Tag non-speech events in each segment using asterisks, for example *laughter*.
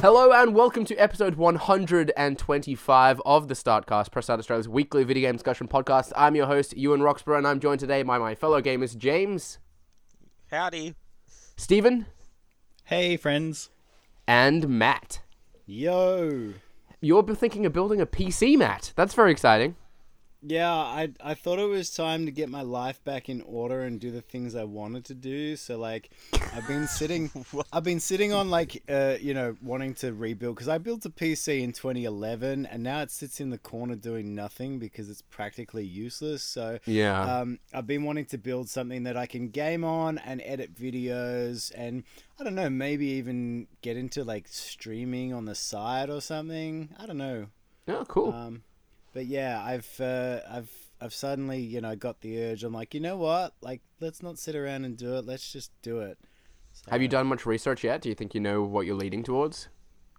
Hello and welcome to episode 125 of the Startcast, Press Start Australia's weekly video game discussion podcast. I'm your host, Ewan Roxburgh, and I'm joined today by my fellow gamers James, Howdy. Steven, Hey, friends. and Matt. Yo. You're thinking of building a PC, Matt. That's very exciting. Yeah, I I thought it was time to get my life back in order and do the things I wanted to do. So like, I've been sitting, *laughs* I've been sitting on like, uh, you know, wanting to rebuild because I built a PC in 2011 and now it sits in the corner doing nothing because it's practically useless. So Yeah. um, I've been wanting to build something that I can game on and edit videos and I don't know, maybe even get into like streaming on the side or something. I don't know. oh, cool. Um, but yeah, I've uh, I've I've suddenly you know got the urge. I'm like, you know what? Like, let's not sit around and do it. Let's just do it. So- Have you done much research yet? Do you think you know what you're leading towards?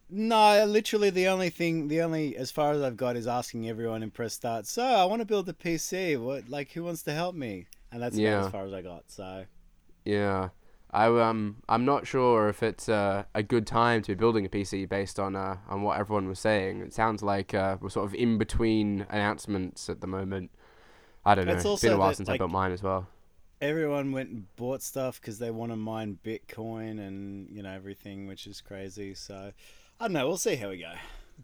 No, literally the only thing, the only as far as I've got is asking everyone in press start. So I want to build a PC. What like who wants to help me? And that's about Yeah. as far as I got. So Yeah. I um I'm not sure if it's uh, a good time to be building a PC based on uh, on what everyone was saying. It sounds like uh, we're sort of in between announcements at the moment. I don't know. It's It's been a while that, since I like- built mine as well. everyone went and bought stuff because they want to mine Bitcoin and you know everything, which is crazy. So I don't know. We'll see how we go.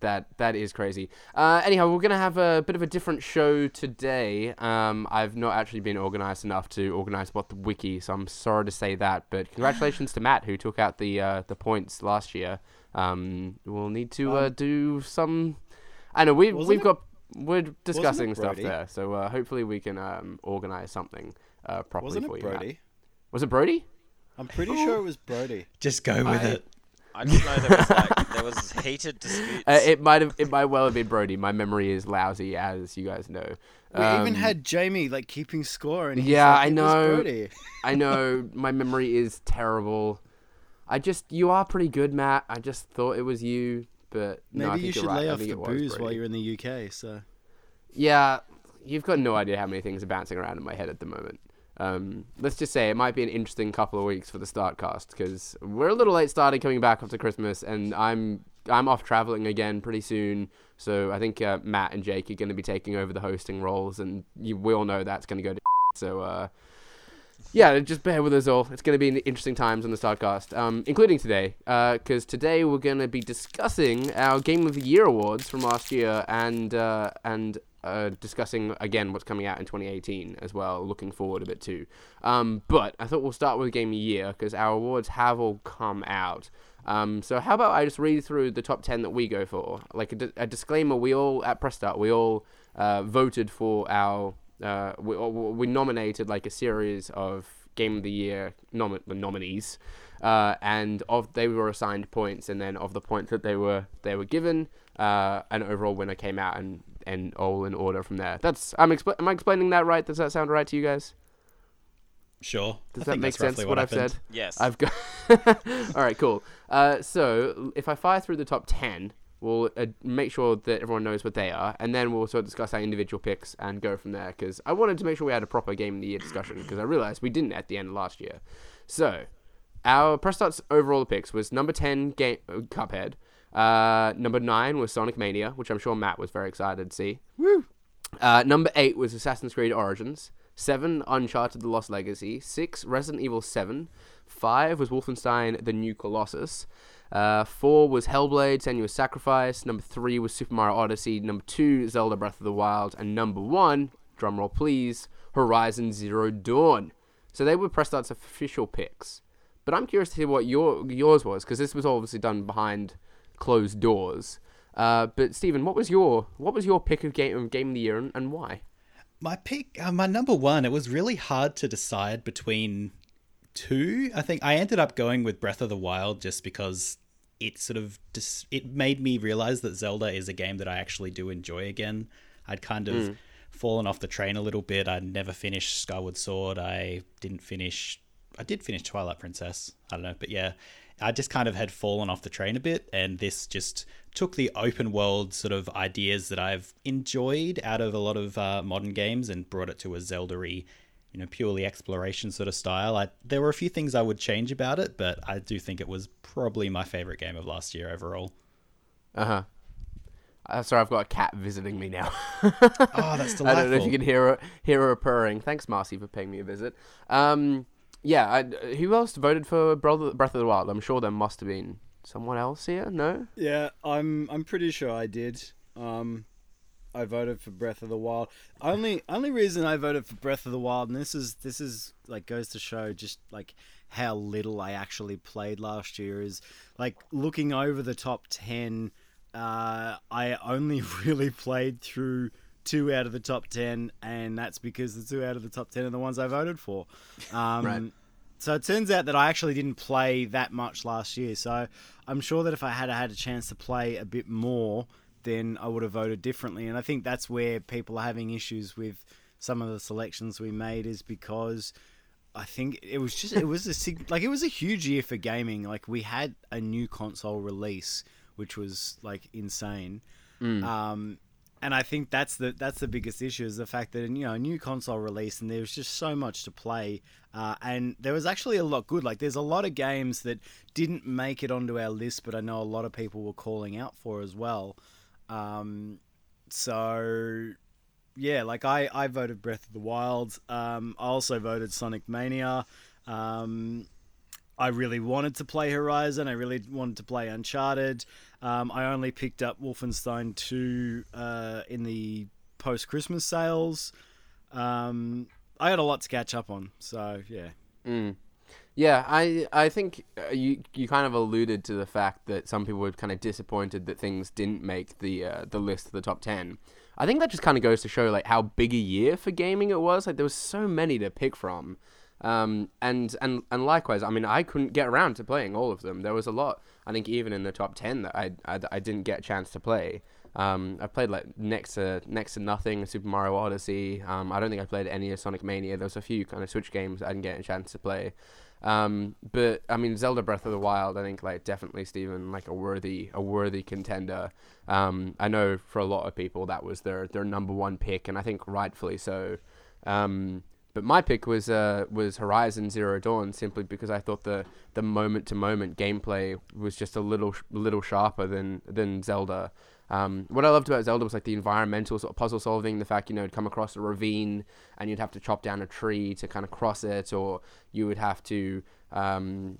That that is crazy. Uh, anyhow, we're gonna have a bit of a different show today. Um, I've not actually been organised enough to organise what the wiki, so I'm sorry to say that. But *sighs* congratulations to Matt who took out the uh, the points last year. Um, we'll need to uh, Um, do some. I know we wasn't we've got we're discussing stuff there, so uh, hopefully we can um, organise something uh, properly Wasn't for it you. Matt. Brody? Was it Brody? I'm pretty sure it was Brody. Just go with I- it. I just know there was like there was *laughs* heated disputes. Uh, it might have it might well have been Brody. My memory is lousy, as you guys know. We even Um, had Jamie like keeping score, and he's Yeah, like, I know. Brody." I know *laughs* my memory is terrible. I just you are pretty good, Matt. I just thought it was you, but no, I Maybe think you should right. lay off think the booze while you're in the UK. So Yeah, you've got no idea how many things are bouncing around in my head at the moment. Um, let's just say it might be an interesting couple of weeks for the start cast because we're a little late starting coming back after Christmas, and I'm I'm off traveling again pretty soon. So I think uh, Matt and Jake are going to be taking over the hosting roles, and you, we all know that's going to go to. *laughs* So uh, yeah, just bear with us all. It's going to be interesting times on the Startcast, um, including today, because today we're going to be discussing our Game of the Year awards from last year and uh, and uh, discussing again what's coming out in 2018 as well. Looking forward a bit too. Um, but I thought we'll start with Game of the Year because our awards have all come out. Um, so how about I just read through the top 10 that we go for? Like a disclaimer, we all at Press Start, we all uh, voted for our uh, we, we nominated like a series of Game of the Year nom- nominees, uh, and of they were assigned points, and then of the points that they were they were given, uh, an overall winner came out, and and all in order from there. That's I'm expl- am I explaining that right? Does that sound right to you guys? Sure. Does I that make sense? roughly What, I've said. yes. I've got. *laughs* All right, cool. Uh, so if I fire through the top ten, we'll uh, make sure that everyone knows what they are, and then we'll sort of discuss our individual picks and go from there. Because I wanted to make sure we had a proper game of the year discussion because I realized we didn't at the end of last year. So our press starts overall picks was number ten, game uh, Cuphead. Uh, number nine was Sonic Mania, which I'm sure Matt was very excited to see. Woo! Uh, number eight was Assassin's Creed Origins. Seven, Uncharted: The Lost Legacy. Six, Resident Evil Seven. Five was Wolfenstein: The New Colossus. Uh, four was Hellblade: Senua's Sacrifice. Number three was Super Mario Odyssey. Number two, Zelda: Breath of the Wild, and number one, drumroll please, Horizon Zero Dawn. So they were Press Start's official picks. But I'm curious to hear what your yours was because this was obviously done behind closed doors. Uh, but Steven, what was your what was your pick of game of game of the year and, and why? My pick, uh, my number one, it was really hard to decide between two. I think I ended up going with Breath of the Wild just because it sort of dis- it made me realize that Zelda is a game that I actually do enjoy again. I'd kind of fallen off the train a little bit. I'd never finished Skyward Sword. I didn't finish. I did finish Twilight Princess. I don't know, but yeah, I just kind of had fallen off the train a bit, and this just took the open world sort of ideas that I've enjoyed out of a lot of uh, modern games and brought it to a Zelda-y you know purely exploration sort of style. I there were a few things I would change about it, but I do think it was probably my favorite game of last year overall. Uh-huh. Uh, sorry, I've got a cat visiting me now. Oh, *laughs* that's delightful. *laughs* I don't know if you can hear her, hear her purring. Thanks, Marcy, for paying me a visit. Um, yeah, I, who else voted for Breath Breath of the Wild? I'm sure there must have been someone else here. No. Yeah, I'm I'm pretty sure I did. Um, I voted for Breath of the Wild. Only only reason I voted for Breath of the Wild, and this is this is like goes to show just like how little I actually played last year is like looking over the top ten. Uh, I only *laughs* really played through two out of the top ten, and that's because the two out of the top ten are the ones I voted for. *laughs* Um, Right. So it turns out that I actually didn't play that much last year. So I'm sure that if I had had a chance to play a bit more, then I would have voted differently. And I think that's where people are having issues with some of the selections we made is because I think it was just it was a sig- *laughs* like it was a huge year for gaming. Like we had a new console release, which was like insane. Um, and I think that's the that's the biggest issue is the fact that you know a new console release and there was just so much to play, uh, and there was actually a lot good. Like there's a lot of games that didn't make it onto our list, but I know a lot of people were calling out for as well. Um, so yeah, like I I voted Breath of the Wild. Um, I also voted Sonic Mania. Um, I really wanted to play Horizon. I really wanted to play Uncharted. Um, I only picked up Wolfenstein 2 uh, in the post Christmas sales. Um, I had a lot to catch up on, so yeah. Mm. Yeah, I I think uh, you you kind of alluded to the fact that some people were kind of disappointed that things didn't make the uh, the list of the top ten. I think that just kind of goes to show like how big a year for gaming it was. Like there was so many to pick from, um, and and and likewise, I mean, I couldn't get around to playing all of them. There was a lot. I think even in the top ten that I I, I didn't get a chance to play. Um, I played like next to next to nothing Super Mario Odyssey. Um, I don't think I played any of Sonic Mania. There was a few kind of Switch games I didn't get a chance to play. Um, but I mean, Zelda Breath of the Wild, I think like definitely Steven like a worthy a worthy contender. Um, I know for a lot of people that was their their number one pick, and I think rightfully so. Um, but my pick was uh, was Horizon Zero Dawn simply because I thought the the moment to moment gameplay was just a little little sharper than than Zelda. Um, what I loved about Zelda was like the environmental sort of puzzle solving, the fact you know you'd come across a ravine and you'd have to chop down a tree to kind of cross it, or you would have to um,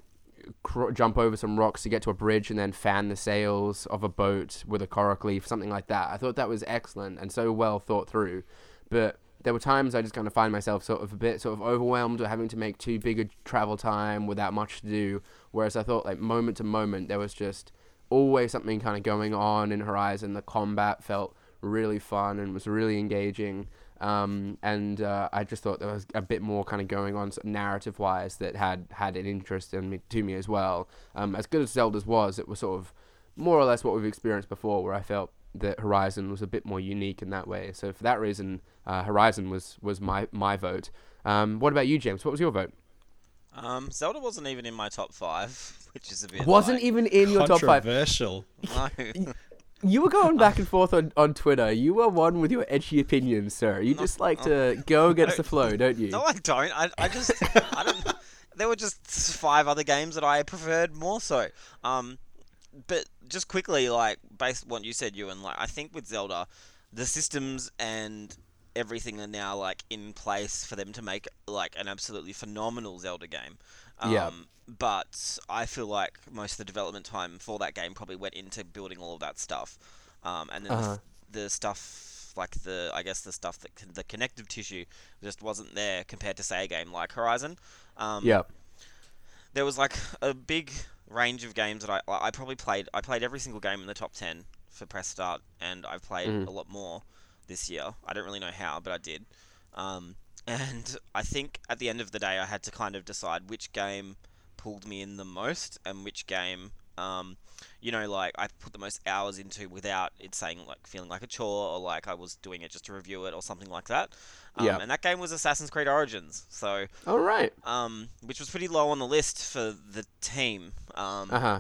cr- jump over some rocks to get to a bridge and then fan the sails of a boat with a coracle leaf, something like that. I thought that was excellent and so well thought through. But there were times I just kind of find myself sort of a bit sort of overwhelmed or having to make too big a travel time without much to do. Whereas I thought like moment to moment there was just always something kind of going on in Horizon. The combat felt really fun and was really engaging. Um, and uh, I just thought there was a bit more kind of going on sort of narrative wise that had had an interest in me to me as well. Um, as good as Zelda's was, it was sort of more or less what we've experienced before, where I felt that Horizon was a bit more unique in that way. So for that reason, uh, Horizon was was my my vote. Um, what about you, James? What was your vote? Um, Zelda wasn't even in my top five, *laughs* which is a bit. Wasn't like, even in your top five. Controversial. No. *laughs* You were going *laughs* back and forth on, on Twitter. You were one with your edgy opinions, sir. You No, just like no. to go against the flow, don't you? no, I don't. I, I just, I don't. There were just five other games that I preferred more so. Um, but just quickly, like based on what you said, Ewan, like I think with Zelda, the systems and everything are now like in place for them to make like an absolutely phenomenal Zelda game. Um, Yeah. But I feel like most of the development time for that game probably went into building all of that stuff, um, and then the- Uh-huh. the stuff like the I guess the stuff that the connective tissue just wasn't there compared to say a game like Horizon. Um, yeah. there was like a big range of games that I I probably played. I played every single game in the top ten for press start, and I've played Mhm. a lot more this year. I don't really know how, but I did. Um, *laughs* and I think at the end of the day, I had to kind of decide which game pulled me in the most and which game, um, you know, like I put the most hours into without it saying like feeling like a chore or like I was doing it just to review it or something like that. Um, Yeah. And that game was Assassin's Creed Origins. So All right. um, which was pretty low on the list for the team. Um, Uh huh.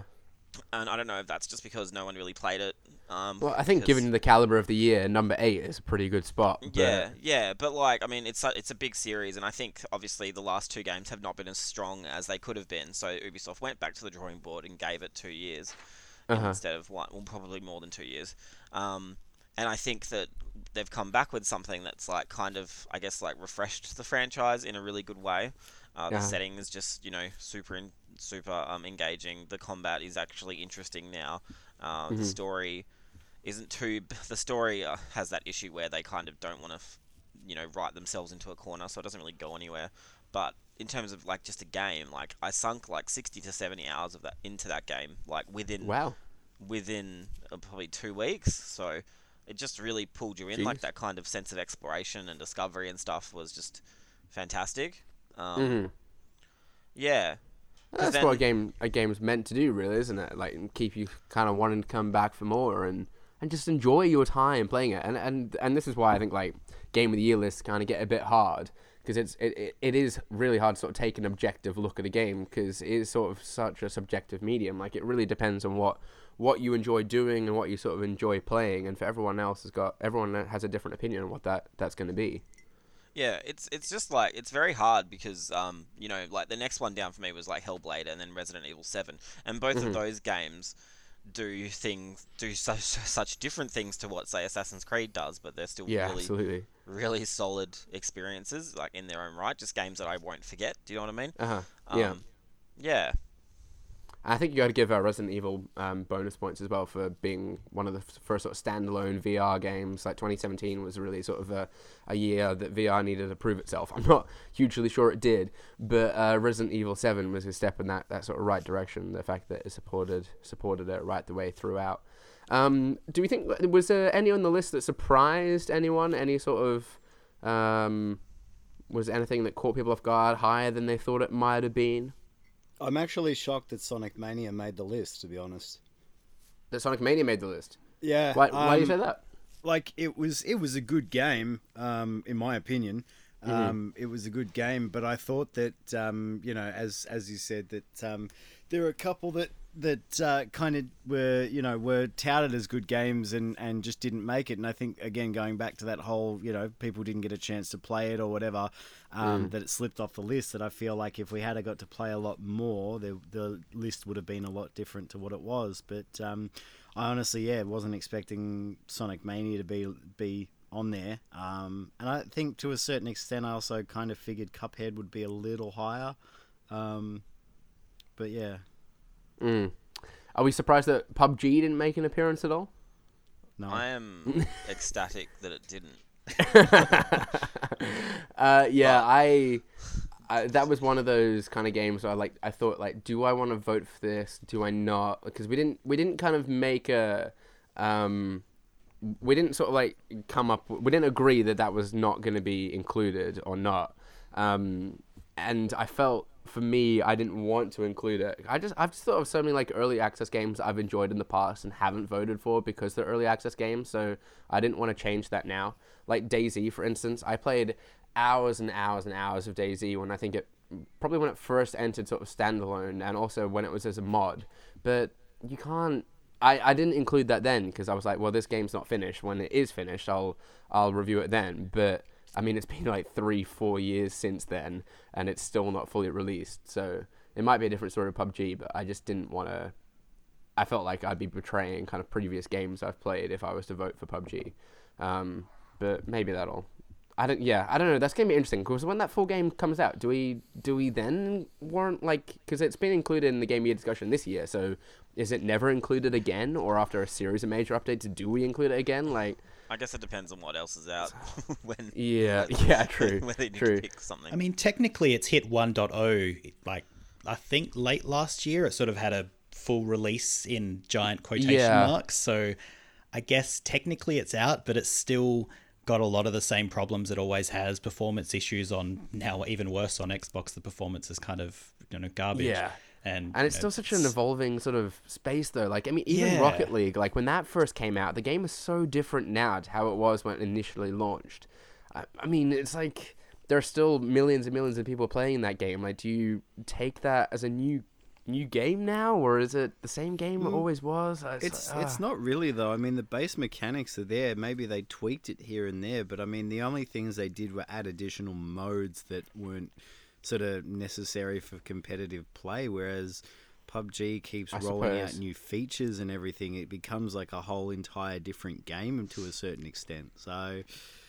And I don't know if that's just because no one really played it. Um, Well, I think because- given the caliber of the year, number eight is a pretty good spot. but- Yeah, yeah, but like I mean, it's a, it's a big series, and I think obviously the last two games have not been as strong as they could have been. So Ubisoft went back to the drawing board and gave it two years Uh-huh. instead of one, well, probably more than two years. Um, and I think that they've come back with something that's like kind of, I guess, like refreshed the franchise in a really good way. Uh, the Uh-huh. setting is just you know super in, super um, engaging. The combat is actually interesting now. Uh, Mm-hmm. The story isn't too. The story uh, has that issue where they kind of don't want to, f- you know, write themselves into a corner, so it doesn't really go anywhere. But in terms of like just a game, like I sunk like sixty to seventy hours of that into that game, like within Wow. within uh, probably two weeks. So it just really pulled you in. Like that kind of sense of exploration and discovery and stuff was just fantastic. Um, hmm Yeah. That's what a game a game's meant to do, really, isn't it? Like keep you kind of wanting to come back for more and and just enjoy your time playing it. And and and this is why I think like game of the year lists kind of get a bit hard because it's it, it, it is really hard to sort of take an objective look at a game because it is sort of such a subjective medium. Like it really depends on what what you enjoy doing and what you sort of enjoy playing. And for everyone else has got everyone has a different opinion on what that that's going to be. Yeah, it's it's just like it's very hard because um you know like the next one down for me was like Hellblade and then Resident Evil Seven, and both Mm-hmm. of those games do things do such such different things to what say Assassin's Creed does, but they're still Yeah, really absolutely. really solid experiences like in their own right, just games that I won't forget. Do you know what I mean? Uh huh. yeah. Um, yeah. I think you got to give uh, Resident Evil um, bonus points as well for being one of the f- first sort of standalone VR games. Like 2017 was really sort of a, a year that VR needed to prove itself. *laughs* I'm not hugely sure it did, but uh, Resident Evil 7 was a step in that, that sort of right direction. The fact that it supported supported it right the way throughout. Um, do we think was there any on the list that surprised anyone? Any sort of um, was anything that caught people off guard higher than they thought it might have been? I'm actually shocked that Sonic Mania made the list. To be honest. That Sonic Mania made the list. Yeah. Why, why do you um, say that? like it was it was a good game um, in my opinion um, it was a good game but i thought that um, you know as as you said that um, there are a couple that that uh, kind of were you know were touted as good games and and just didn't make it and i think again going back to that whole you know people didn't get a chance to play it or whatever um, that it slipped off the list that i feel like if we had got to play a lot more the the list would have been a lot different to what it was but um, I honestly, yeah, wasn't expecting Sonic Mania to be be on there. Um, and I think to a certain extent, I also kind of figured Cuphead would be a little higher. Um, but yeah, Mm. Are we surprised that PUBG didn't make an appearance at all? no. I am *laughs* ecstatic that it didn't. *laughs* uh, yeah, I, I that was one of those kind of games where I like I thought like, do I want to vote for this? Do I not? Because we didn't we didn't kind of make a um we didn't sort of like come up we didn't agree that that was not going to be included or not um and i felt for me i didn't want to include it i just i've just thought of so many like early access games i've enjoyed in the past and haven't voted for because they're early access games so i didn't want to change that now like DayZ for instance i played hours and hours and hours of DayZ when i think it probably when it first entered sort of standalone and also when it was as a mod but you can't I, I didn't include that then because I was like, well, this game's not finished. When it is finished, I'll I'll review it then. But I mean, it's been like three, four years since then, and it's still not fully released. So it might be a different story of PUBG, but I just didn't want to. I felt like I'd be betraying kind of previous games I've played if I was to vote for PUBG. Um, but maybe that'll. I don't. Yeah, I don't know. That's gonna be interesting because when that full game comes out, do we do we then warrant like because it's been included in the game year discussion this year? So is it never included again, or after a series of major updates, do we include it again? Like, I guess it depends on what else is out. *sighs* *laughs* when yeah, when- yeah, true, *laughs* when they need true. to pick something. I mean, technically, it's hit 1.0. Like, I think late last year, it sort of had a full release in giant quotation Yeah. marks. So, I guess technically it's out, but it's still got a lot of the same problems it always has. Performance issues on now, even worse on Xbox. The performance is kind of you know garbage. Yeah. And And it's you still know, such an evolving sort of space, though. Like, I mean, even Yeah. Rocket League, like when that first came out, the game is so different now to how it was when it initially launched. I, I mean, it's like there are still millions and millions of people playing that game. Like, do you take that as a new new game now, or is it the same game it always was? Uh, It's like, it's ah. not really though. I mean, the base mechanics are there. Maybe they tweaked it here and there, but I mean, the only things they did were add additional modes that weren't sort of necessary for competitive play. Whereas PUBG keeps I rolling out new features and everything. It becomes like a whole entire different game to a certain extent. So,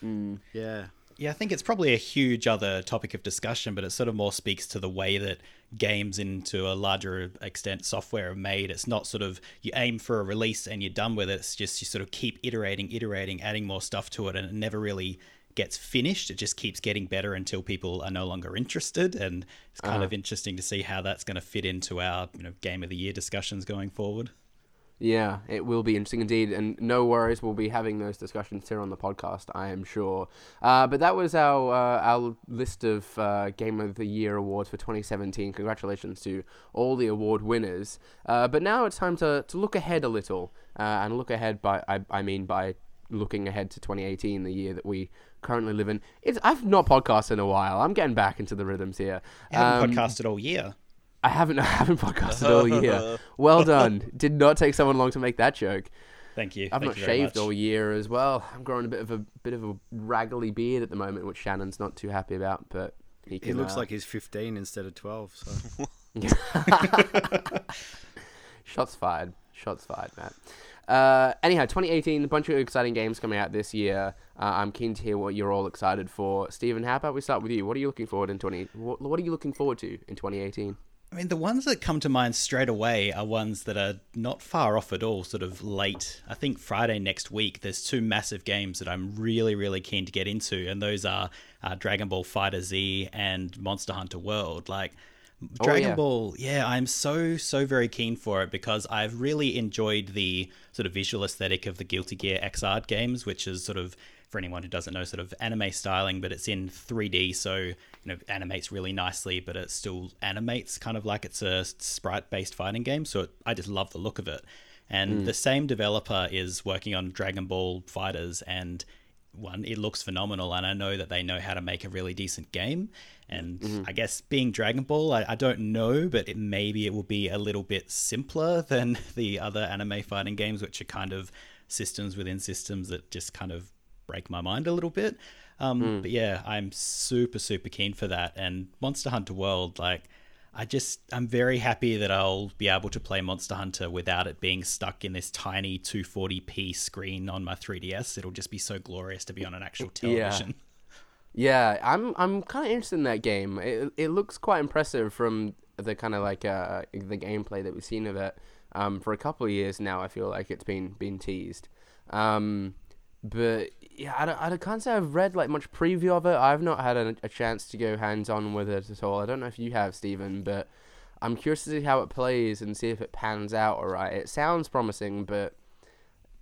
Mm. yeah. Yeah, I think it's probably a huge other topic of discussion, but it sort of more speaks to the way that games, into a larger extent, software are made. It's not sort of you aim for a release and you're done with it. It's just you sort of keep iterating, iterating, adding more stuff to it, and it never really gets finished. It just keeps getting better until people are no longer interested. And it's kind of interesting to see how that's going to fit into our you know game of the year discussions going forward. Yeah, it will be interesting indeed, and no worries, we'll be having those discussions here on the podcast, I am sure. Uh, but that was our uh, our list of uh, Game of the Year awards for 2017. Congratulations to all the award winners. Uh, but now it's time to, to look ahead a little, uh, and look ahead by I, I mean by looking ahead to 2018, the year that we currently live in. It's I've not podcasted in a while. I'm getting back into the rhythms here. I haven't Um, podcasted all year. I haven't *laughs* I haven't podcasted all year. *laughs* Well done. Did not take someone long to make that joke. Thank you. I've Thank not you shaved all year as well. I'm growing a bit of a bit of a raggly beard at the moment, which Shannon's not too happy about. But he, He can, looks uh, like he's 15 instead of 12. So. *laughs* shots fired. Shots fired, Matt. Uh, anyhow, 2018, a bunch of exciting games coming out this year. Uh, I'm keen to hear what you're all excited for. Steven, how about we start with you? What are you looking forward in 20? What, what are you looking forward to in 2018? I mean, the ones that come to mind straight away are ones that are not far off at all, sort of late. I think Friday next week, there's two massive games that I'm really, really keen to get into, and those are uh, Dragon Ball FighterZ and Monster Hunter World. Like, Oh, Dragon yeah. Ball, yeah, I'm so, so very keen for it because I've really enjoyed the sort of visual aesthetic of the Guilty Gear Xrd games, which is sort of, for anyone who doesn't know, sort of anime styling, but it's in 3D, so, you know, animates really nicely, but it still animates kind of like it's a sprite based fighting game. So it, I just love the look of it. And hmm. the same developer is working on Dragon Ball FighterZ, and one, it looks phenomenal, and I know that they know how to make a really decent game. And I guess being Dragon Ball, I, I don't know, but it, maybe it will be a little bit simpler *laughs* than the other anime fighting games, which are kind of systems within systems that just kind of break my mind a little bit. Um, But yeah, I'm super, super keen for that. And Monster Hunter World, like, I just, I'm very happy that I'll be able to play Monster Hunter without it being stuck in this tiny 240p screen on my 3DS. It'll just be so glorious to be on an actual television. Yeah. Yeah, I'm I'm kind of interested in that game. It it looks quite impressive from the kind of like uh the gameplay that we've seen of it. Um, for a couple of years now, I feel like it's been been teased. Um, but yeah, I, I can't say I've read like much preview of it. I've not had a, a chance to go hands on with it at all. I don't know if you have, Steven, but I'm curious to see how it plays and see if it pans out alright. It sounds promising, but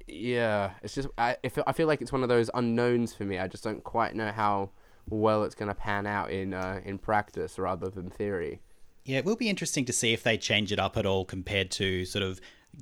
yeah, it's just I if I feel like it's one of those unknowns for me. I just don't quite know how well it's going to pan out in uh, in practice rather than theory. Yeah, it will be interesting to see if they change it up at all compared to sort of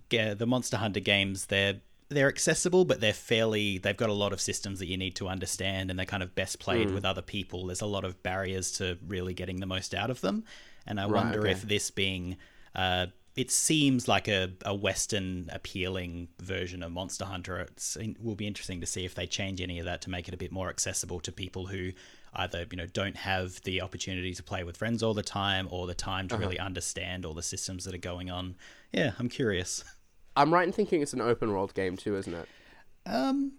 the Monster Hunter games. They're they're accessible, but they're fairly. They've got a lot of systems that you need to understand, and they're kind of best played with other people. There's a lot of barriers to really getting the most out of them, and I Right, wonder okay. if this being. Uh, it seems like a, a Western appealing version of Monster Hunter. It's, it will be interesting to see if they change any of that to make it a bit more accessible to people who either you know don't have the opportunity to play with friends all the time or the time to really understand all the systems that are going on. Yeah, I'm curious. *laughs* I'm right in thinking it's an open world game too, isn't it? Um,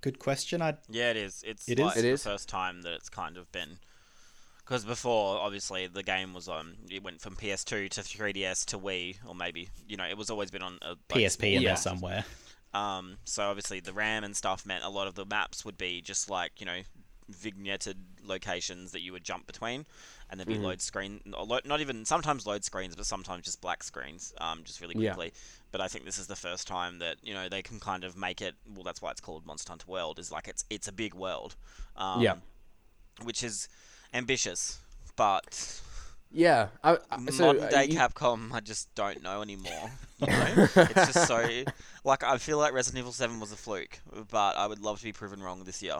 good question. I Yeah, it is. It's It like is? It the is? first time that it's kind of been. Because before, obviously, the game was on. It went from PS2 to 3DS to Wii, or maybe you know, it was always been on a like, PSP in Yeah. there somewhere. Um, so obviously the RAM and stuff meant a lot of the maps would be just like you know vignetted locations that you would jump between, and there'd be Mm-hmm. load screen, not even sometimes load screens, but sometimes just black screens, um, just really Yeah. quickly. But I think this is the first time that you know they can kind of make it. Well, that's why it's called Monster Hunter World. Is like it's it's a big world. Um, Yeah. Which is ambitious, but Yeah. I, I, so, modern uh, day you- Capcom, I just don't know anymore. *laughs* You know, it's just so like I feel like Resident Evil Seven was a fluke, but I would love to be proven wrong this year.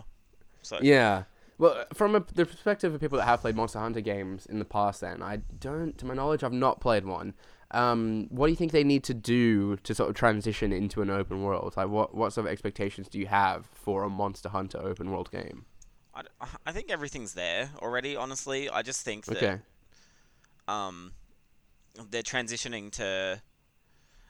So Yeah. Well, from a, the perspective of people that have played Monster Hunter games in the past, then I don't, to my knowledge, I've not played one. Um, what do you think they need to do to sort of transition into an open world? Like, what what sort of expectations do you have for a Monster Hunter open world game? I, I think everything's there already. Honestly, I just think that Okay. um, they're transitioning to,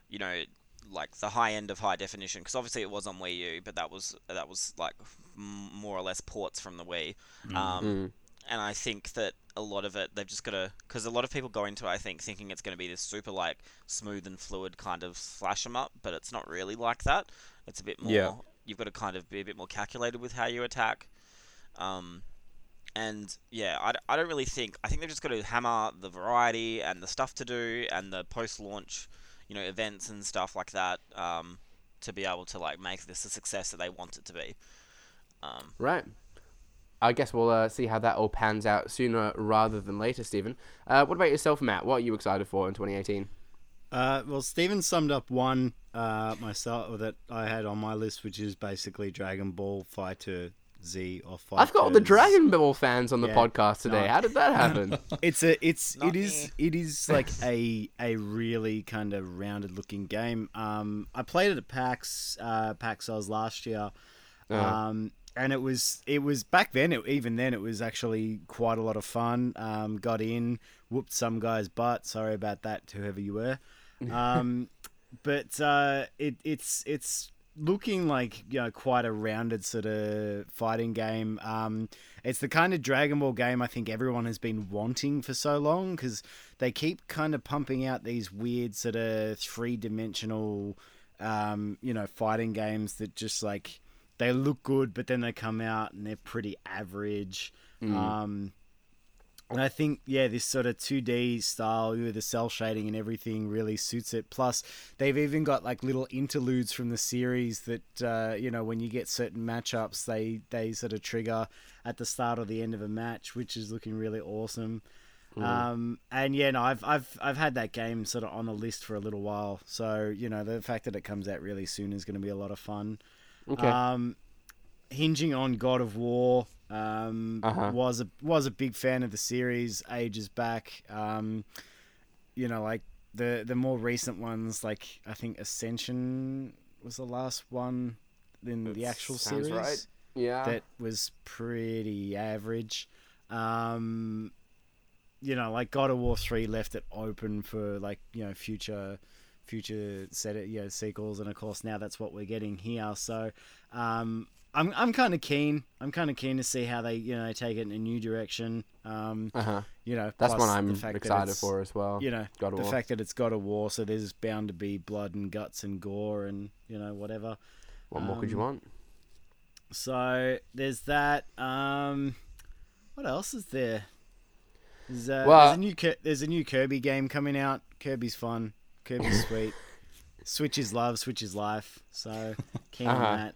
you know, like the high end of high definition. Because obviously it was on Wii U, but that was that was like m- more or less ports from the Wii. Um, Mm. and I think that a lot of it they've just got to because a lot of people go into it, I think thinking it's going to be this super like smooth and fluid kind of slash 'em up, but it's not really like that. It's a bit more. Yeah. You've got to kind of be a bit more calculated with how you attack. Um, and yeah, I, I don't really think. I think they've just got to hammer the variety and the stuff to do and the post-launch, you know, events and stuff like that um, to be able to like make this a success that they want it to be. Um, Right. I guess we'll uh, see how that all pans out sooner rather than later, Steven. Uh, what about yourself, Matt? What are you excited for in 2018? Uh, well, Steven summed up one uh, myself that I had on my list, which is basically Dragon Ball Fighter Z or Fighter. I've got all the Dragon Ball fans on the Yeah. podcast today. No. How did that happen? *laughs* It's a it's Not it is it is like *laughs* a a really kind of rounded looking game. Um, I played it at PAX uh, PAX Aus last year. Uh-huh. Um, and it was it was back then. It, even then, it was actually quite a lot of fun. Um, got in, whooped some guy's butt. Sorry about that, to whoever you were. *laughs* Um, but uh, it it's it's looking like you know quite a rounded sort of fighting game. Um, it's the kind of Dragon Ball game I think everyone has been wanting for so long because they keep kind of pumping out these weird sort of three dimensional, um, you know, fighting games that just like they look good, but then they come out and they're pretty average. Um, and I think, yeah, this sort of 2D style with the cell shading and everything really suits it. Plus, they've even got like little interludes from the series that, uh, you know, when you get certain matchups, they, they sort of trigger at the start or the end of a match, which is looking really awesome. Um, and yeah, no, I've, I've, I've had that game sort of on the list for a little while. So, you know, the fact that it comes out really soon is going to be a lot of fun. Okay. Um, hinging on God of War, um, Uh-huh. was a was a big fan of the series ages back. Um, you know, like the the more recent ones, like I think Ascension was the last one in the actual series right. yeah. that was pretty average. Um, you know, like God of War three left it open for like you know future future set it you know sequels, and of course now that's what we're getting here. So, um, I'm I'm kind of keen. I'm kind of keen to see how they you know take it in a new direction. Um, uh-huh. you know, That's one I'm that excited for as well. You know, God the fact that it's got a War, so there's bound to be blood and guts and gore and you know whatever. what more could you um, want? So there's that. Um, what else is there? There's, uh, Well- there's a new there's a new Kirby game coming out. Kirby's fun. Kirby's *laughs* sweet. Switch is love. Switch is life. So keen Uh-huh. on that.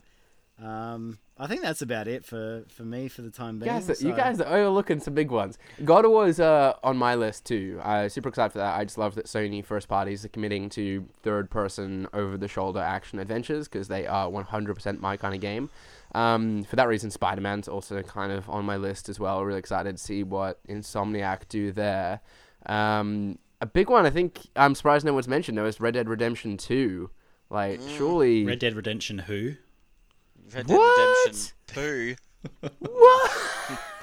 Um, I think that's about it for, for me for the time being. Guys, you so- guys are overlooking some big ones. God of War is uh, on my list too. I'm super excited for that. I just love that Sony first parties are committing to third person over the shoulder action adventures because they are 100% my kind of game. Um, for that reason, Spider Man's also kind of on my list as well. Really excited to see what Insomniac do there. Um, a big one, I think, I'm surprised no one's mentioned though, is Red Dead Redemption 2. Like, surely. Red Dead Redemption Who? Red Dead Redemption 2. What?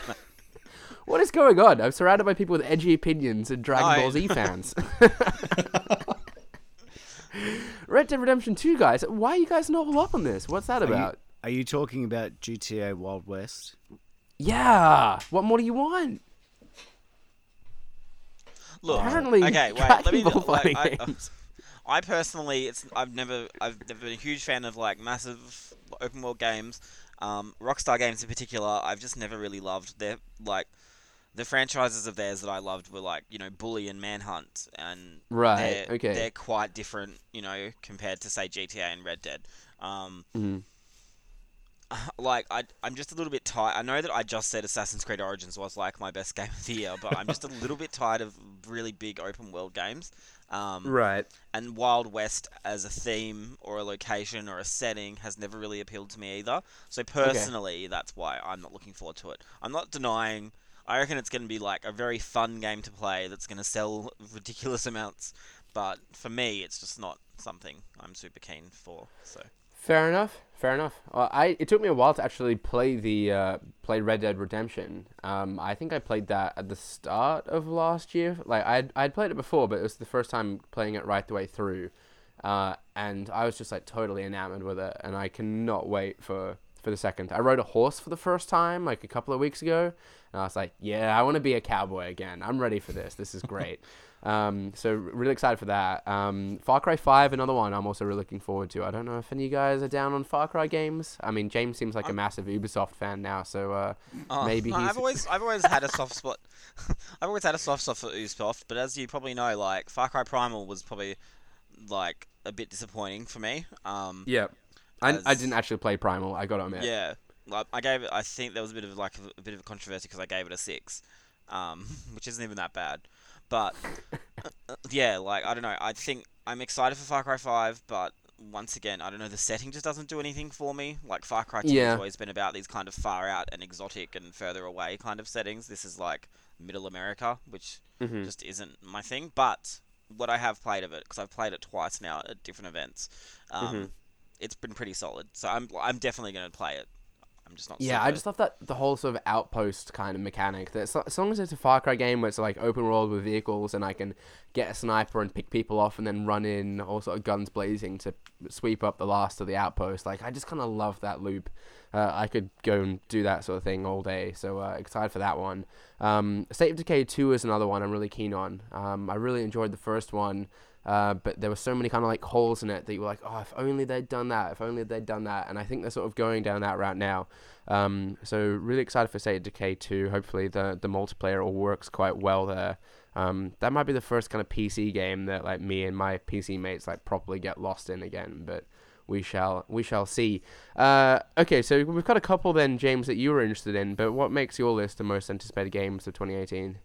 *laughs* what is going on? I'm surrounded by people with edgy opinions and Dragon I- Ball Z fans. *laughs* Red Dead Redemption 2, guys. Why are you guys not all up on this? What's that Are you- about? Are you talking about GTA Wild West? Yeah. What more do you want? Look, Apparently, okay, wait. Let me. Ball Like, fighting I, games. I personally, it's I've never I've never been a huge fan of like massive open world games, um, Rockstar games in particular. I've just never really loved their like the franchises of theirs that I loved were like you know Bully and Manhunt, and Right, they're, okay. they're quite different, you know, compared to say GTA and Red Dead. Um, Mhm. *laughs* like I, I'm just a little bit tired. I know that I just said Assassin's Creed Origins was like my best *laughs* game of the year, but I'm just a little bit tired of really big open world games. Um, Right. and Wild West as a theme or a location or a setting has never really appealed to me either. So personally, that's why I'm not looking forward to it. I'm not denying. I reckon it's going to be like a very fun game to play that's going to sell *laughs* ridiculous amounts. but for me, it's just not something I'm super keen for. So Fair enough. Fair enough. I it took me a while to actually play the uh, play Red Dead Redemption. Um, I think I played that at the start of last year. Like I I would played it before, but it was the first time playing it right the way through, uh, and I was just like totally enamored with it, and I cannot wait for for the second. I rode a horse for the first time like a couple of weeks ago, and I was like, yeah, I want to be a cowboy again. I'm ready for this. This is great. *laughs* Um, so really excited for that. Um, Far Cry Five, another one I'm also really looking forward to. I don't know if any of you guys are down on Far Cry games. I mean, James seems like a I'm- massive Ubisoft fan now, so uh, Oh, maybe no. I've always I've always had a soft spot. *laughs* I've always had a soft spot for Ubisoft, but as you probably know, like Far Cry Primal was probably like a bit disappointing for me. Um, yeah, I, I didn't actually play Primal. I got to admit. yeah, like I gave it. I think there was a bit of like a, bit of a controversy because I gave it a six, um, *laughs* which isn't even that bad. But uh, yeah, like I don't know. I think I'm excited for Far Cry Five, but once again, I don't know. The setting just doesn't do anything for me. Like Far Cry Two Yeah. has always been about these kind of far out and exotic and further away kind of settings. This is like Middle America, which Mhm. just isn't my thing. But what I have played of it, because I've played it twice now at different events, um, Mhm. it's been pretty solid. So I'm I'm definitely going to play it. I'm just not. Yeah, I just love that the whole sort of outpost kind of mechanic. That as long as it's a Far Cry game where it's like open world with vehicles and I can get a sniper and pick people off and then run in, all sort of guns blazing to sweep up the last of the outpost. Like I just kind of love that loop. Uh, I could go and do that sort of thing all day. So uh, excited for that one. Um, State of Decay Two is another one I'm really keen on. Um, I really enjoyed the first one. Uh, but there were so many kind of like holes in it that you were like, oh, if only they'd done that, if only they'd done that. And I think they're sort of going down that route now. Um, so really excited for State of Decay 2. Hopefully the the multiplayer all works quite well there. Um, that might be the first kind of PC game that like me and my PC mates like properly get lost in again. But we shall we shall see. Uh, okay, so we've got a couple then, James, that you were interested in. But what makes your list the most anticipated games of 2018?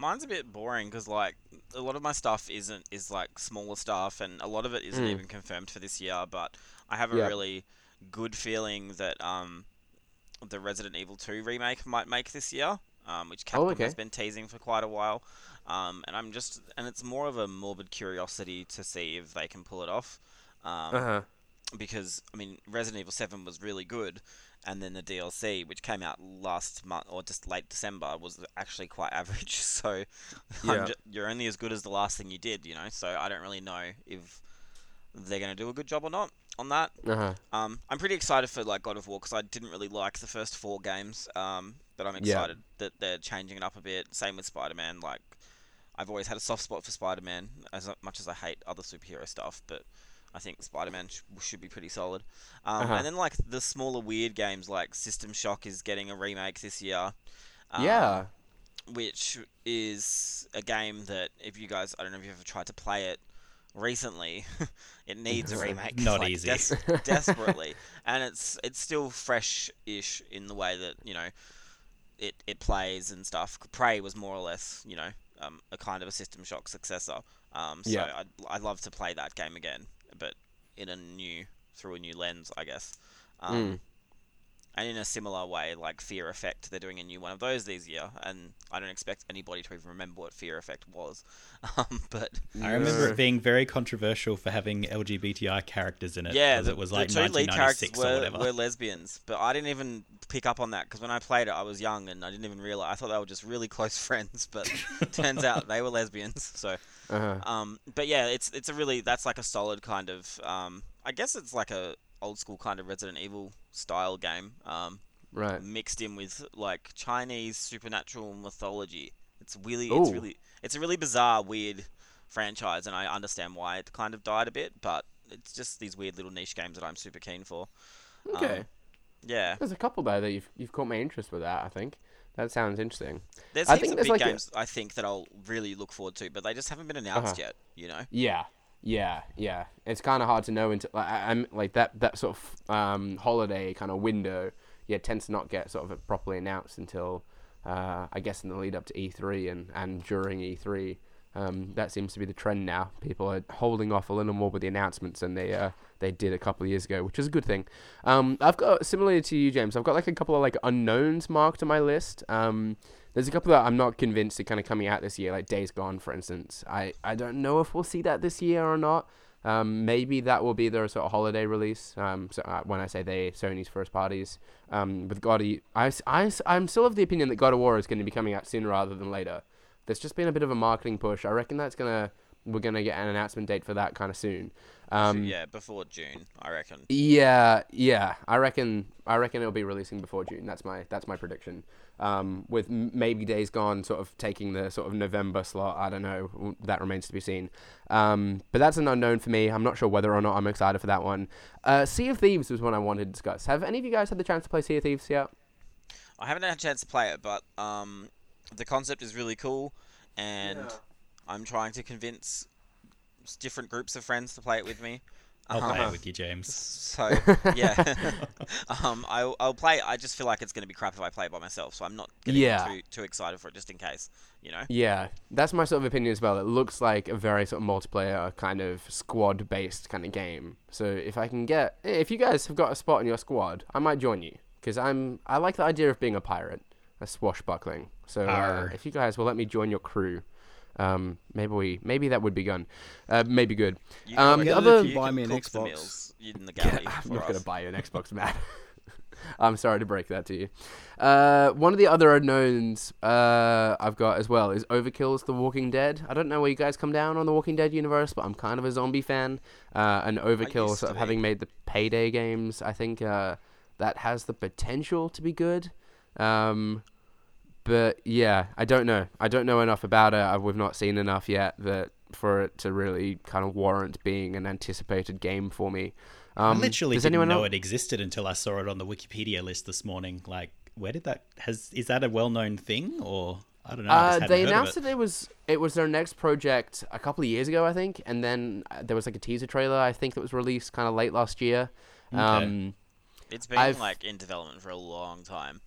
Mine's a bit boring because like a lot of my stuff isn't is like smaller stuff, and a lot of it isn't Mm. even confirmed for this year. But I have a Yeah. really good feeling that um, the Resident Evil 2 remake might make this year, um, which Capcom Oh, okay. has been teasing for quite a while. Um, and I'm just and it's more of a morbid curiosity to see if they can pull it off. Um, Uh huh. because I mean Resident Evil Seven was really good, and then the DLC, which came out last month or just late December, was actually quite *laughs* average. So Yeah. Ju- you're only as good as the last thing you did, you know. So I don't really know if they're gonna do a good job or not on that. Uh huh. Um, I'm pretty excited for like God of War because I didn't really like the first four games. Um, but I'm Yeah. excited that they're changing it up a bit. Same with Spider Man. Like I've always had a soft spot for Spider Man, as much as I hate other superhero stuff. But I think Spider Man sh- should be pretty solid. Um, Uh-huh. And then like the smaller weird games like System Shock is getting a remake this year. Um, yeah. which is a game that if you guys, I don't know if you've ever tried to play it recently, *laughs* it needs a *laughs* remake. Not *laughs* like, easy. des- desperately, and it's it's still fresh-ish in the way that you know it it plays and stuff. Prey was more or less you know um, a kind of a System Shock successor. Um, so Yeah. I'd I'd love to play that game again, but in a new through a new lens, I guess. Um, Mm. And in a similar way, like Fear Effect, they're doing a new one of those this year, and I don't expect anybody to even remember what Fear Effect was. *laughs* Um, but I remember it being very controversial for having LGBTI characters in it. yeah, 'cause the, it was like the two lead characters were, were lesbians, but I didn't even pick up on that because when I played it, I was young and I didn't even realize. I thought they were just really *laughs* close friends, but *laughs* turns out they were lesbians. So, Uh huh. um, but yeah, it's it's a really that's like a solid kind of. Um, I guess it's like a old school kind of Resident Evil style game. Um, Right. mixed in with like Chinese supernatural mythology. It's really, it's really, it's a really bizarre, weird franchise, and I understand why it kind of died a bit. But it's just these weird little niche games that I'm super keen for. Okay. Um, yeah, There's a couple there that you've you've caught my interest with that. I think that sounds interesting. there's I heaps think of there's big like games I think that I'll really look forward to, but they just haven't been announced Uh-huh. yet. You know. Yeah, yeah, yeah. It's kind of hard to know until I- I'm like that that sort of um, holiday kind of window. Yeah, tends to not get sort of properly announced until uh, I guess in the lead up to E3 and and during E3. Um, that seems to be the trend now. People are holding off a little more with the announcements than they uh, they did a couple of years ago, which is a good thing. Um, I've got similarly to you, James. I've got like a couple of like unknowns marked on my list. Um, there's a couple that I'm not convinced are kind of coming out this year, like Days Gone, for instance. I, I don't know if we'll see that this year or not. Um, maybe that will be their sort of holiday release. Um, so uh, when I say they, Sony's first parties. Um, with God, I, I, I'm still of the opinion that God of War is going to be coming out sooner rather than later. There's just been a bit of a marketing push. I reckon that's gonna we're gonna get an announcement date for that kind of soon. Um, yeah, before June, I reckon. yeah, yeah. I reckon. I reckon it'll be releasing before June. That's my. That's my prediction. Um, with maybe Days Gone sort of taking the sort of November slot. I don't know. That remains to be seen. Um, but that's an unknown for me. I'm not sure whether or not I'm excited for that one. Uh, sea of Thieves was one I wanted to discuss. Have any of you guys had the chance to play Sea of Thieves yet? I haven't had a chance to play it, but um, the concept is really cool, and I'm trying to convince different groups of friends to play it with me. I'll play Um, it with you, James. So *laughs* yeah, *laughs* um, I'll, I'll play. I just feel like it's going to be crap if I play it by myself, so I'm not getting Yeah. too too excited for it, just in case. You know. Yeah, that's my sort of opinion as well. It looks like a very sort of multiplayer kind of squad based kind of game. So if I can get, if you guys have got a spot in your squad, I might join you because I'm I like the idea of being a pirate, a swashbuckling. So uh, if you guys will let me join your crew, um, maybe we maybe that would be gun, uh, maybe good. You Um, the you other- can Buy me an Xbox. in the *laughs* galley I'm not gonna buy you an Xbox, *laughs* Matt. I'm sorry to break that to you. Uh, one of the other unknowns uh, I've got as well is Overkill's The Walking Dead. I don't know where you guys come down on the Walking Dead universe, but I'm kind of a zombie fan. Uh, and Overkill, sort to of be. having made the Payday games, I think uh, that has the potential to be good. Um, but yeah, I don't know. I don't know enough about it. I- We've not seen enough yet that for it to really kind of warrant being an anticipated game for me. Um, I literally does didn't anyone know el- it existed until I saw it on the Wikipedia list this morning. Like, where did that has is that a well known thing or I don't know? I Uh, they hadn't heard of announced it. that it was it was their next project a couple of years ago, I think, and then uh, there was like a teaser trailer I think that was released kind of late last year. Okay. Um, It's been I've- like in development for a long time,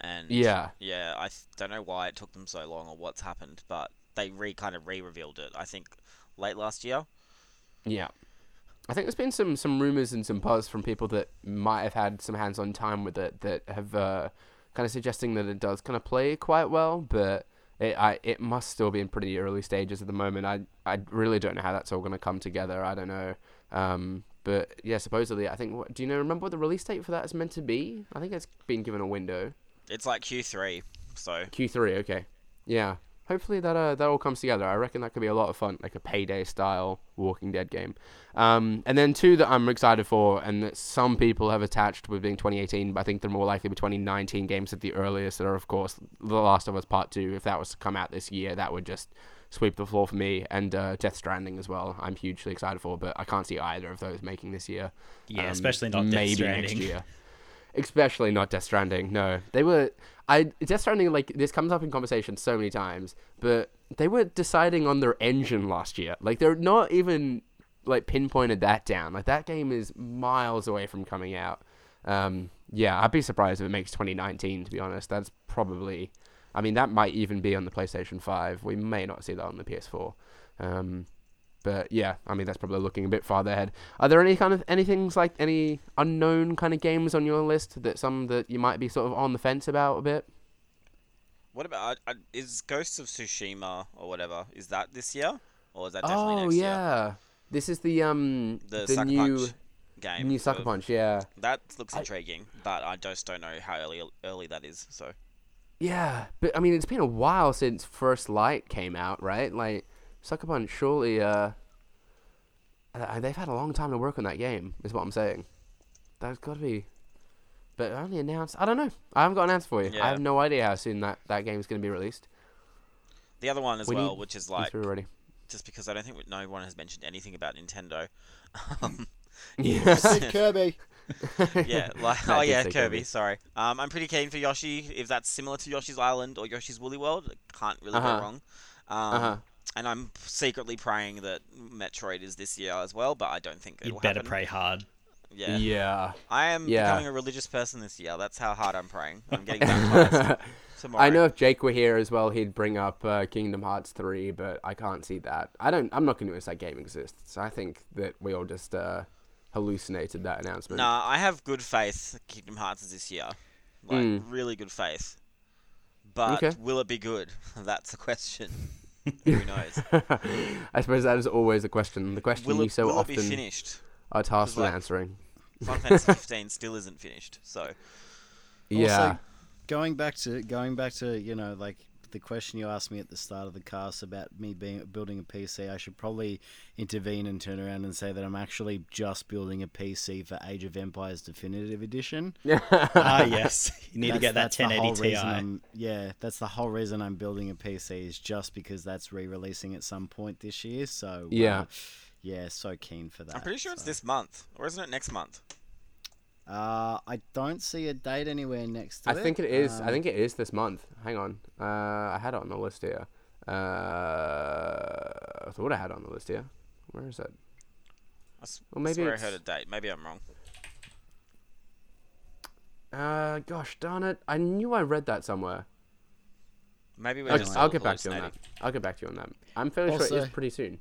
and Yeah. yeah. I don't know why it took them so long or what's happened, but they re kind of re-revealed it. I think late last year. yeah, I think there's been some some rumors and some buzz from people that might have had some hands-on time with it that have uh, kind of suggesting that it does kind of play quite well, but. It, I, it must still be in pretty early stages at the moment. I, I really don't know how that's all going to come together. I don't know. Um, but yeah, supposedly, I think. What, do you know? Remember what the release date for that is meant to be? I think it's been given a window. It's like Q3, so Q3, okay. Yeah. Hopefully that uh, that all comes together. I reckon that could be a lot of fun, like a payday style Walking Dead game. Um, and then two that I'm excited for, and that some people have attached with being 2018, but I think they're more likely to be 2019 games at the earliest. That are of course The Last of Us Part Two. If that was to come out this year, that would just sweep the floor for me. And uh, Death Stranding as well. I'm hugely excited for, but I can't see either of those making this year. Yeah, Um, especially not Death maybe Stranding. next year. *laughs* Especially not Death Stranding. No, they were. I Death Stranding like this comes up in conversation so many times, but they were deciding on their engine last year. Like they're not even like pinpointed that down. Like that game is miles away from coming out. Um, yeah, I'd be surprised if it makes 2019. To be honest, that's probably. I mean, that might even be on the PlayStation 5. We may not see that on the PS4. Um, but yeah, I mean that's probably looking a bit farther ahead. Are there any kind of any things like any unknown kind of games on your list that some that you might be sort of on the fence about a bit? what about uh, is Ghosts of Tsushima or whatever? Is that this year or is that definitely Oh next year? yeah, this is the um The, the new Punch game. new Sucker Punch. Yeah, That looks I- intriguing, but I just don't know how early early that is. So yeah, but I mean it's been a while since First Light came out, right? Like Sucker Punch, surely uh, they've had a long time to work on that game. Is what I'm saying. That's got to be. But only announced. I don't know. I haven't got an answer for you. Yeah. I have no idea how soon that that game is going to be released. the other one as We well, need- which is Like, like just because I don't think no one has mentioned anything about Nintendo. *laughs* Um, *laughs* *laughs* Yeah. Kirby. yeah, like I oh yeah, Kirby. Kirby. Sorry. Um, I'm pretty keen for Yoshi. If that's similar to Yoshi's Island or Yoshi's Woolly World, can't really Uh-huh. go wrong. Um, Uh-huh. And I'm secretly praying that Metroid is this year as well, but I don't think You it'll better happen. pray hard. Yeah. Yeah. I am Yeah. becoming a religious person this year. That's how hard I'm praying. I'm *laughs* getting baptized *laughs* tomorrow. I know if Jake were here as well, he'd bring up uh, Kingdom Hearts 3, but I can't see that. I don't. I'm not going convinced that game exists. I think that we all just uh, hallucinated that announcement. Nah, I have good faith. Kingdom Hearts is this year, like Mm. really good faith. But Okay. will it be good? *laughs* That's the question. Who knows? *laughs* I suppose that is always the question. The question Will you it, so will it often be finished? are tasked 'Cause, with like, answering. Final Fantasy *laughs* 15 still isn't finished. So Yeah. going back to going back to you know like the question you asked me at the start of the cast about me being building a PC, I should probably intervene and turn around and say that I'm actually just building a PC for Age of Empires Definitive Edition. *laughs* ah, yes. You need to get that that's the whole 1080 Ti. I'm- yeah, that's the whole reason I'm building a PC is just because that's re-releasing at some point this year. So uh, Yeah. yeah, so keen for that. I'm pretty sure it's this month, or isn't it next month? Uh, I don't see a date anywhere next to I it. think it is. I Um, think it is this month. Hang on. Uh, I had it on the list here. Uh, I thought I had it on the list here. Where is it? I s- Well, maybe swear I heard a date. Maybe I'm wrong. Uh, gosh darn it! I knew I read that somewhere. Maybe we're I'll, just I'll get back to you on that. I'll get back to you on that. I'm fairly sure it is pretty soon.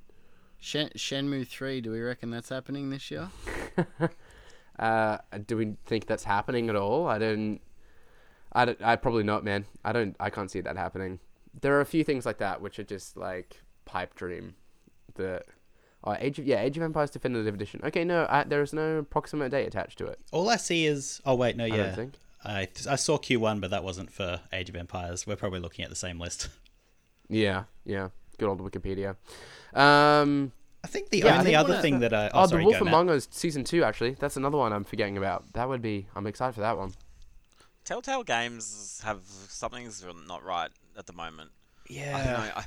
Shen- Shenmue three. Do we reckon that's happening this year? *laughs* Uh, do we think that's happening at all? I don't. I don't. I probably not, man. I don't. I can't see that happening. There are a few things like that which are just like pipe dream. The, oh, Age of yeah, Age of Empires Definitive Edition. Okay, no, I, there is no proximate date attached to it. All I see is. Oh, wait, no, I yeah. don't think. I, I saw Q1, but that wasn't for Age of Empires. We're probably looking at the same list. Yeah, yeah. Good old Wikipedia. Um, I think the Yeah, only think other one of- thing that I. oh, Oh, The sorry, Wolf go, Matt. Among Us season two. Actually, that's another one I'm forgetting about. That would be. I'm excited for that one. Telltale Games have something's not right at the moment. Yeah. I don't know. I,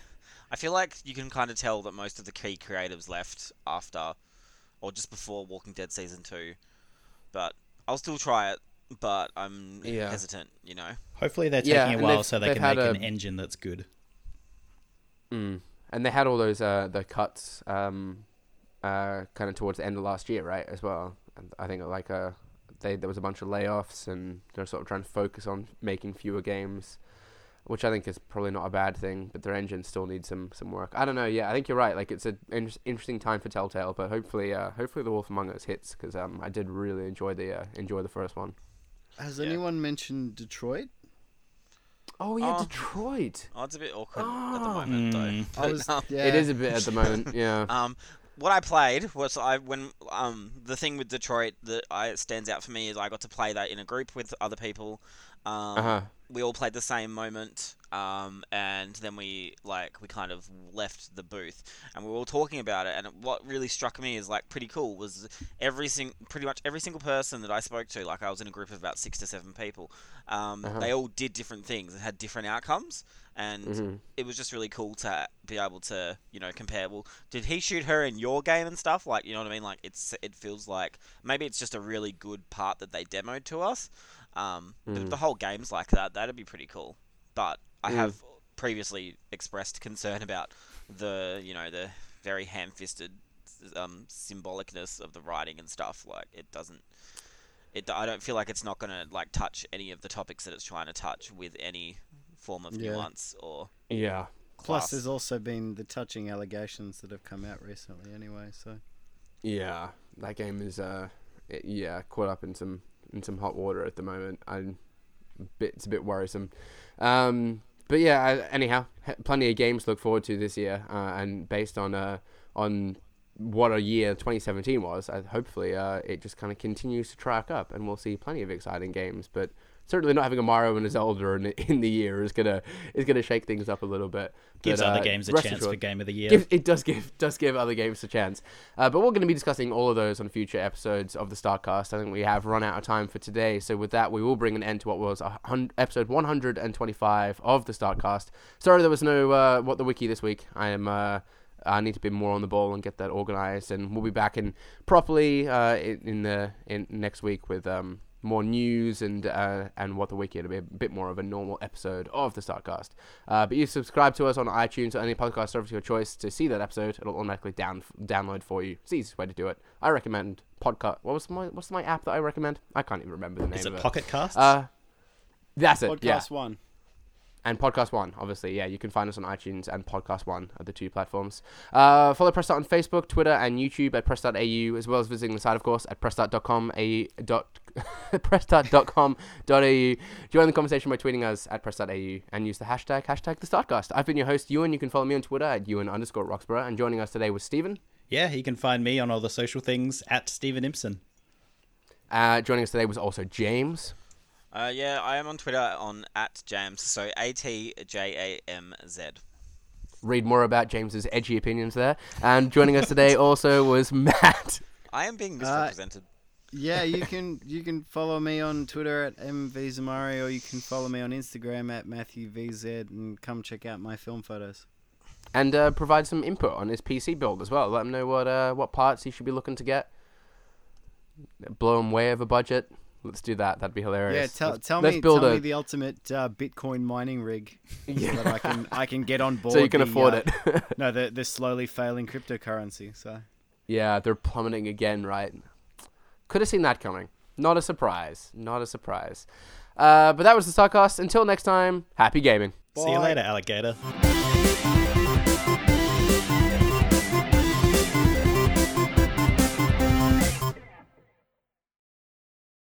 I feel like you can kind of tell that most of the key creatives left after, or just before Walking Dead season two. But I'll still try it. But I'm Yeah. hesitant. You know. Hopefully they're taking and a while so they can make a- an engine that's good. Mm. And they had all those uh, the cuts um, uh, kind of towards the end of last year, right? As well. And I think like uh, they there was a bunch of layoffs, and they're sort of trying to focus on making fewer games, which I think is probably not a bad thing. But their engine still needs some some work. I don't know. Yeah, I think you're right. Like it's an inter- interesting time for Telltale, but hopefully, uh, hopefully the Wolf Among Us hits because um, I did really enjoy the uh, enjoy the first one. Has Yeah. anyone mentioned Detroit? Oh yeah, Oh. Detroit. Oh, it's a bit awkward at the Oh. moment, though. Mm. I was, um, yeah. It is a bit at the moment. *laughs* Yeah. Um, what I played was I when um the thing with Detroit that I stands out for me is I got to play that in a group with other people. Um, Uh huh. we all played the same moment, um, and then we like we kind of left the booth, and we were all talking about it. And what really struck me is like pretty cool was every sing pretty much every single person that I spoke to, like I was in a group of about six to seven people, um, Uh-huh. they all did different things and had different outcomes, and Mhm. it was just really cool to be able to you know compare. Well, did he shoot her in your game and stuff? Like you know what I mean? Like it's it feels like maybe it's just a really good part that they demoed to us. Um, Mm. the whole game's like that, that'd be pretty cool. But I Mm. have previously expressed concern about the you know the very ham-fisted um, symbolicness of the writing and stuff. Like it doesn't. It, I don't feel like it's not gonna like touch any of the topics that it's trying to touch with any form of Yeah. nuance or Yeah. Plus, there's also been the touching allegations that have come out recently, anyway. So Yeah, that game is uh, it, yeah, caught up in some in some hot water at the moment. I'm a bit, it's a bit worrisome. Um, but yeah, anyhow, plenty of games to look forward to this year, uh, and based on uh on what a year 2017 was, hopefully uh, it just kind of continues to track up, and we'll see plenty of exciting games. But certainly not having a Mario and a Zelda in, in the year is gonna is gonna shake things up a little bit. Gives But, other uh, games a chance for Game of the Year. Gives, it does give does give other games a chance. Uh, but we're going to be discussing all of those on future episodes of the Start Cast. I think we have run out of time for today. So with that, we will bring an end to what was episode 125 of the Start Cast. Sorry there was no uh, what the wiki this week. I am. Uh, I need to be more on the ball and get that organized, and we'll be back in properly uh, in, in the in next week with um, more news and uh, and what the wiki. It'll be a bit more of a normal episode of the Start Cast. Uh, but you subscribe to us on iTunes or any podcast service of your choice to see that episode. It'll automatically down download for you. It's the easiest way to do it. I recommend podcast. What was my what's my app that I recommend? I can't even remember the name Is of it it. Pocket Casts? Uh, that's it. podcast yeah one. And Podcast One, obviously. Yeah, you can find us on iTunes and Podcast One are the two platforms. Uh, follow Press Start on Facebook, Twitter, and YouTube at press.au, as well as visiting the site, of course, at dot *laughs* pressstart.com.au. Join the conversation by tweeting us at press.au and use the hashtag hashtag the startcast. I've been your host, Ewan. You can follow me on Twitter at Ewan underscore Roxborough. And joining us today was Steven. Yeah, you can find me on all the social things at Steven Impson. Uh, joining us today was also James. Uh, yeah, I am on Twitter on at Jams, so A T J A M Z. Read more about James's edgy opinions there. And joining us today *laughs* also was Matt. I am being misrepresented. Yeah, you *laughs* can you can follow me on Twitter at mvzamari or you can follow me on Instagram at matthewvz and come check out my film photos. and uh, provide some input on his PC build as well. Let him know what uh, what parts he should be looking to get. Blow him way over budget. Let's do that. That'd be hilarious. Yeah, tell, let's, tell let's me build tell a, me the ultimate uh, Bitcoin mining rig Yeah. *laughs* so that I can I can get on *laughs* board. so you can the, afford uh, it. *laughs* No, the the slowly failing cryptocurrency. So yeah, they're plummeting again, right? Could have seen that coming. Not a surprise. Not a surprise. Uh, but that was the Start Cast. Until next time, happy gaming. See you later, alligator.